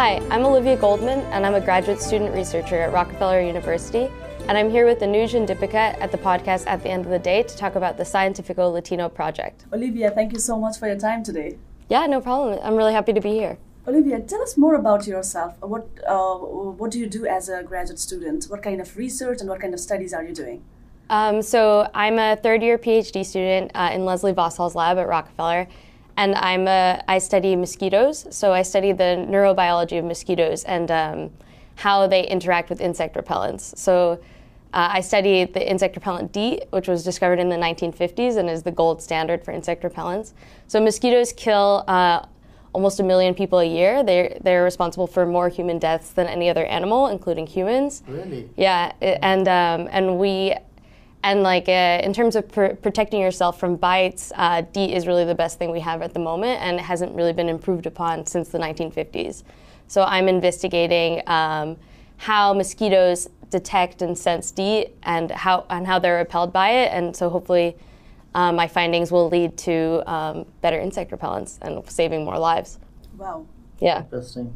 Hi, I'm Olivia Goldman, and I'm a graduate student researcher at Rockefeller University. And I'm here with Anuj and Deepika at the podcast At the End of the Day to talk about the Científico Latino project. Olivia, thank you so much for your time today. Yeah, no problem. I'm really happy to be here. Olivia, tell us more about yourself. What uh, what do you do as a graduate student? What kind of research and what kind of studies are you doing? Um, so I'm a third year PhD student uh, in Leslie Voshall's lab at Rockefeller, and I'm a, I study mosquitoes. So I study the neurobiology of mosquitoes and um, how they interact with insect repellents. So uh, I study the insect repellent DEET, which was discovered in the 1950s and is the gold standard for insect repellents. So mosquitoes kill uh, almost a million people a year. They're, they're responsible for more human deaths than any other animal, including humans. Really? Yeah, and, um, and we and like uh, in terms of pr- protecting yourself from bites, uh, DEET is really the best thing we have at the moment, and it hasn't really been improved upon since the 1950s. So I'm investigating um, how mosquitoes detect and sense DEET and how and how they're repelled by it, and so hopefully. Um, my findings will lead to um, better insect repellents and saving more lives. Wow. Yeah. Interesting.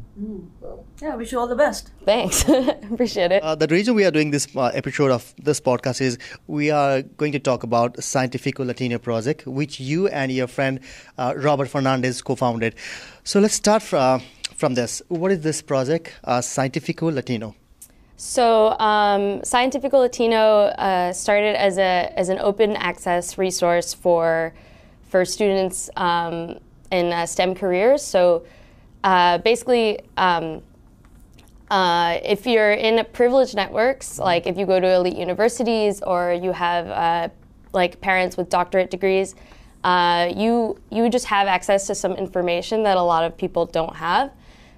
Wow. Yeah, wish you all the best. Thanks. Appreciate it. Uh, the reason we are doing this uh, episode of this podcast is we are going to talk about Científico Latino project, which you and your friend uh, Robert Fernandez co-founded. So let's start from, from this. What is this project, uh, Científico Latino? So, um, Científico Latino uh, started as a as an open access resource for for students um, in uh, STEM careers. So, uh, basically, um, uh, if you're in privileged networks, like if you go to elite universities or you have uh, like parents with doctorate degrees, uh, you you just have access to some information that a lot of people don't have.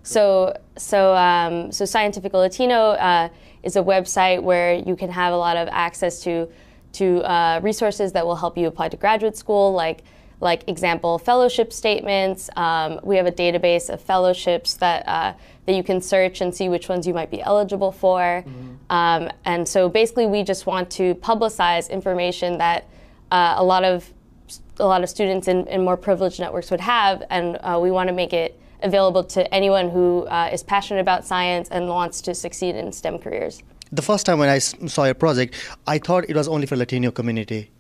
So so um, so Científico Latino uh, is a website where you can have a lot of access to to uh, resources that will help you apply to graduate school, like like example fellowship statements. Um, we have a database of fellowships that uh, that you can search and see which ones you might be eligible for. Um, and so basically, we just want to publicize information that uh, a lot of a lot of students in, in more privileged networks would have, and uh, we want to make it available to anyone who uh, is passionate about science and wants to succeed in STEM careers. The first time when I saw your project, I thought it was only for Latino community.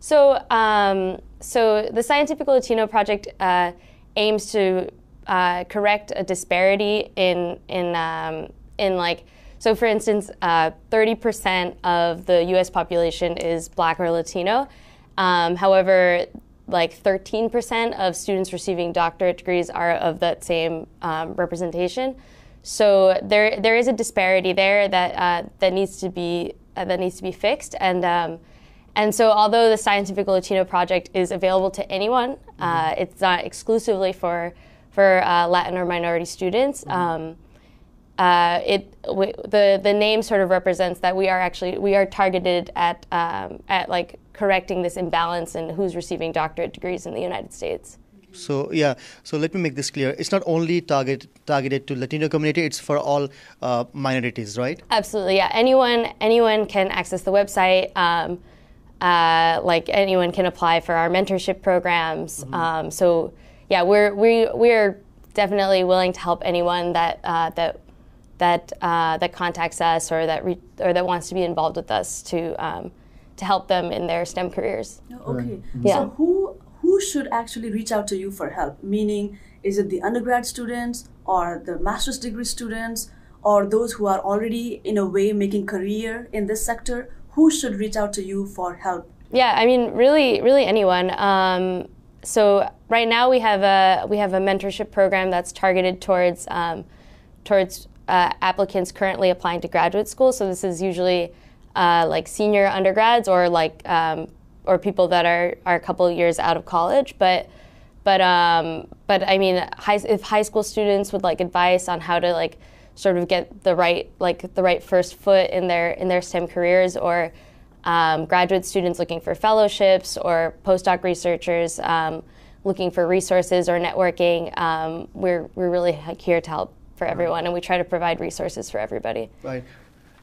So, um, so the Científico Latino project uh, aims to uh, correct a disparity in in um, in like. So, for instance, uh, thirty percent of the U.S. population is Black or Latino. Um, however, like thirteen percent of students receiving doctorate degrees are of that same um, representation. So there there is a disparity there that uh, that needs to be uh, that needs to be fixed and. And so, although the Scientific Latino project is available to anyone, uh, it's not exclusively for for uh, Latin or minority students. Um, uh, it w- the the name sort of represents that we are actually we are targeted at um, at like correcting this imbalance in who's receiving doctorate degrees in the United States. So yeah, so let me make this clear. It's not only target targeted to Latino community; it's for all uh, minorities, right? Absolutely, yeah. Anyone anyone can access the website. Um, uh, like anyone can apply for our mentorship programs. Um, so yeah, we're we we're definitely willing to help anyone that uh, that that uh, that contacts us or that re- or that wants to be involved with us to um, to help them in their STEM careers. Oh, Okay. Yeah. So who who should actually reach out to you for help? Meaning, is it the undergrad students or the master's degree students or those who are already in a way making career in this sector? Who should reach out to you for help? Yeah, I mean, really, really anyone. Um, so right now we have a we have a mentorship program that's targeted towards um, towards uh, applicants currently applying to graduate school. So this is usually uh, like senior undergrads or like um, or people that are are a couple years out of college, but. But um, but I mean, high, if high school students would like advice on how to like sort of get the right like the right first foot in their in their STEM careers, or um, graduate students looking for fellowships, or postdoc researchers um, looking for resources or networking, um, we're we're really here to help for everyone, and we try to provide resources for everybody. Right.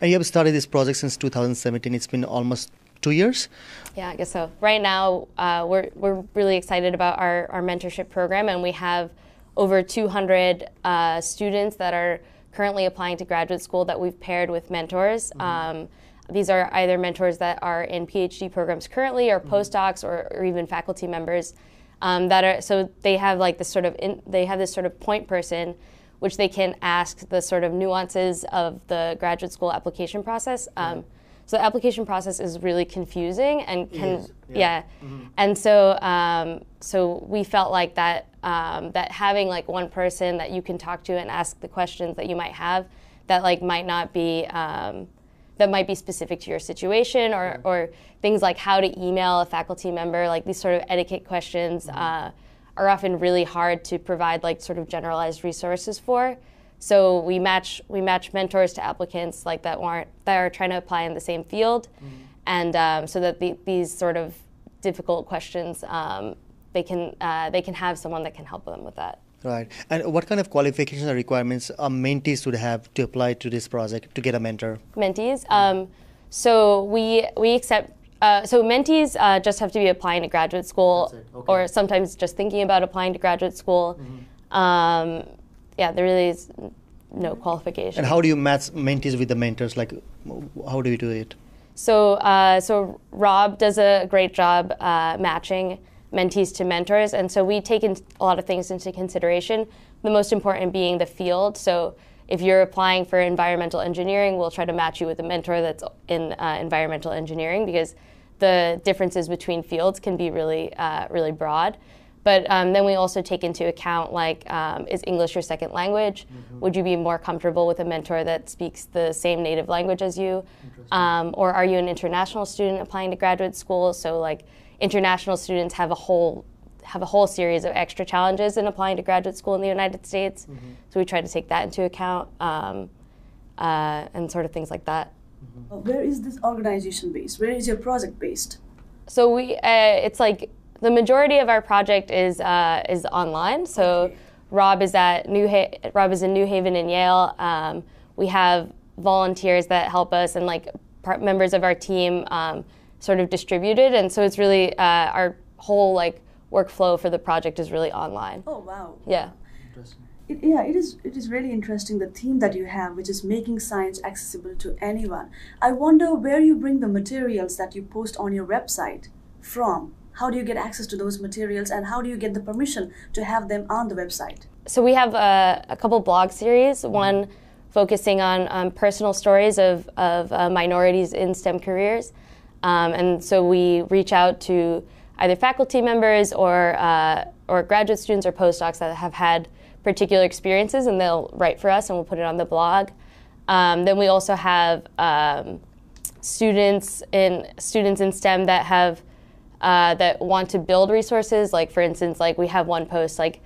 And you have started this project since 2017. It's been almost two years. Yeah, I guess so. Right now, uh, we're we're really excited about our, our mentorship program, and we have over 200 uh, students that are currently applying to graduate school that we've paired with mentors. Um, these are either mentors that are in PhD programs currently, or postdocs, or, or even faculty members um, that are. So they have like this sort of in, they have this sort of point person, which they can ask the sort of nuances of the graduate school application process. Um, so the application process is really confusing and can yeah, yeah. and so um, so we felt like that um, that having like one person that you can talk to and ask the questions that you might have that like might not be um, that might be specific to your situation or, or things like how to email a faculty member like these sort of etiquette questions uh, are often really hard to provide like sort of generalized resources for so we match we match mentors to applicants like that weren't that are trying to apply in the same field and um, so that the, these sort of difficult questions um, they can uh, they can have someone that can help them with that Right. And what kind of qualifications or requirements a mentee should have to apply to this project to get a mentor? mentees. Um, so we we accept. Uh, so mentees uh, just have to be applying to graduate school, Okay. or sometimes just thinking about applying to graduate school. Um, yeah, there really is no qualification. And how do you match mentees with the mentors? Like, how do you do it? So, uh, so Rob does a great job uh, matching mentees to mentors, and so we take in a lot of things into consideration. The most important being the field. So, if you're applying for environmental engineering, we'll try to match you with a mentor that's in uh, environmental engineering because the differences between fields can be really, uh, really broad. But um, then we also take into account like, um, is English your second language? Would you be more comfortable with a mentor that speaks the same native language as you? Um, or are you an international student applying to graduate school? So like, international students have a whole have a whole series of extra challenges in applying to graduate school in the United States. So we try to take that into account um, uh, and sort of things like that. Uh, Where is this organization based? Where is your project based? So we, uh, it's like the majority of our project is uh, is online. So. Rob is at New ha- Rob is in New Haven and Yale. Um, we have volunteers that help us and like part members of our team um, sort of distributed, and so it's really uh, our whole like workflow for the project is really online. Oh wow. Yeah. It, yeah, it is. It is really interesting the theme that you have, which is making science accessible to anyone. I wonder where you bring the materials that you post on your website from. How do you get access to those materials, and how do you get the permission to have them on the website? So we have a, a couple blog series. One focusing on um, personal stories of, of uh, minorities in STEM careers. Um, and so we reach out to either faculty members or, uh, or graduate students or postdocs that have had particular experiences, and they'll write for us and we'll put it on the blog. Um, then we also have um, students in students in STEM that have uh, that want to build resources. Like for instance, like we have one post like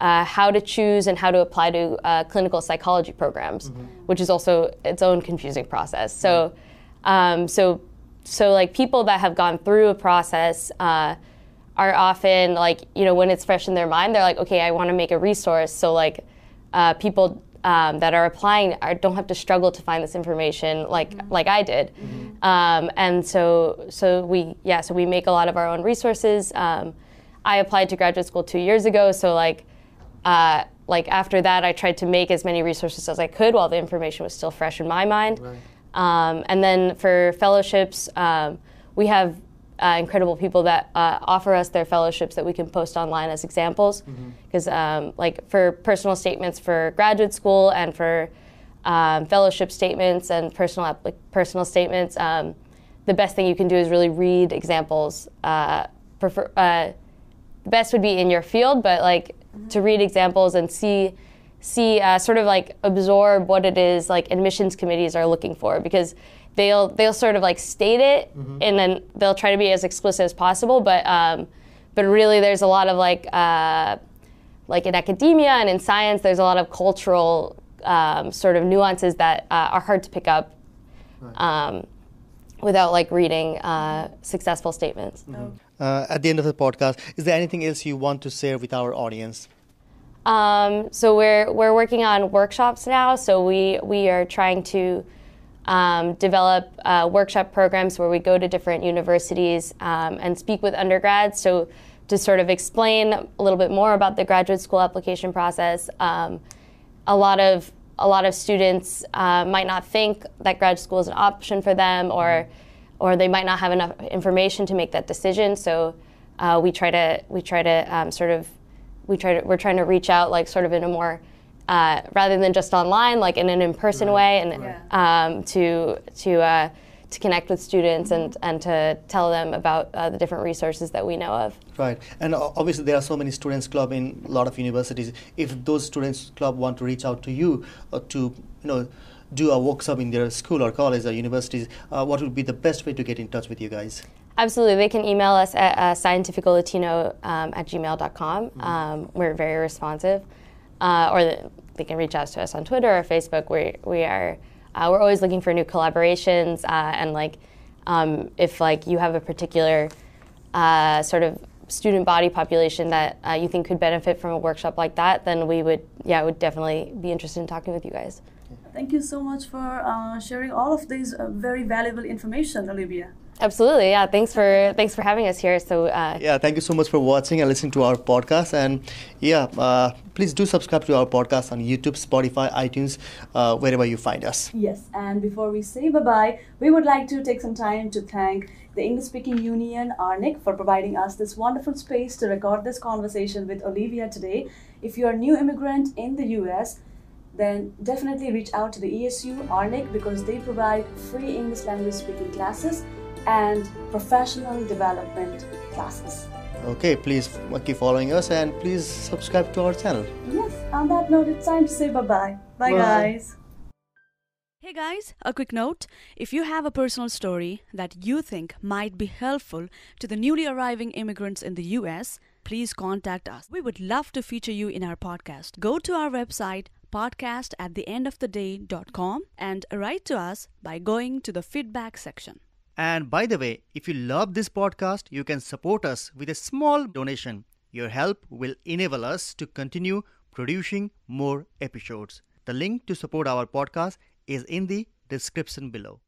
uh, how to choose and how to apply to uh, clinical psychology programs, which is also its own confusing process. So, um, so, so like people that have gone through a process uh, are often like you know when it's fresh in their mind, they're like, okay, I want to make a resource. So like uh, people um, that are applying are, don't have to struggle to find this information like like I did. Um, and so so we yeah so we make a lot of our own resources. Um, I applied to graduate school two years ago, so like uh, like after that, I tried to make as many resources as I could while the information was still fresh in my mind. Um, and then for fellowships, um, we have uh, incredible people that uh, offer us their fellowships that we can post online as examples. Because, um, like, for personal statements for graduate school and for um, fellowship statements and personal personal statements, um, the best thing you can do is really read examples. Uh, prefer, uh, the best would be in your field, but like to read examples and see see uh, sort of like absorb what it is like admissions committees are looking for because they'll they'll sort of like state it and then they'll try to be as explicit as possible, but um, but really there's a lot of like uh, like in academia and in science there's a lot of cultural um, sort of nuances that uh, are hard to pick up um, without like reading uh, successful statements. Uh, at the end of the podcast, is there anything else you want to share with our audience? Um, so we're we're working on workshops now. So we we are trying to um, develop uh, workshop programs where we go to different universities um, and speak with undergrads. So to sort of explain a little bit more about the graduate school application process. A lot of a lot of students uh, might not think that grad school is an option for them, or or they might not have enough information to make that decision. So uh, we try to we try to um, sort of we try to we're trying to reach out like sort of in a more uh, rather than just online, like in an in-person Right. way, and um, to to uh, to connect with students and and to tell them about uh, the different resources that we know of. Right, and obviously there are so many students club in a lot of universities. If those students club want to reach out to you uh, to you know do a workshop in their school or college or universities, uh, what would be the best way to get in touch with you guys? Absolutely. They can email us at uh, scientificalatino um, at gmail.com. Um, we're very responsive. Uh, or the, they can reach out to us on Twitter or Facebook. We, we are, uh, we're always looking for new collaborations. Uh, and like, um, if like you have a particular uh, sort of student body population that uh, you think could benefit from a workshop like that, then we would, yeah, would definitely be interested in talking with you guys. Thank you so much for uh, sharing all of these uh, very valuable information, Olivia. Absolutely. Yeah. Thanks for, thanks for having us here. So, uh, Yeah, thank you so much for watching and listening to our podcast. And yeah, uh, please do subscribe to our podcast on YouTube, Spotify, iTunes, uh, wherever you find us. Yes, and before we say bye bye, we would like to take some time to thank the English Speaking Union, ARNIC, for providing us this wonderful space to record this conversation with Olivia today. If you're a new immigrant in the US, then definitely reach out to the ESU ARNIC because they provide free English language speaking classes and professional development classes. Okay, please uh, keep following us and please subscribe to our channel. Yes, on that note, it's time to say bye bye. Bye, Bye. guys. Hey guys, a quick note. If you have a personal story that you think might be helpful to the newly arriving immigrants in the US, please contact us. We would love to feature you in our podcast. Go to our website podcast at the end of the day.com and write to us by going to the feedback section. And by the way, if you love this podcast, you can support us with a small donation. Your help will enable us to continue producing more episodes. The link to support our podcast is in the description below.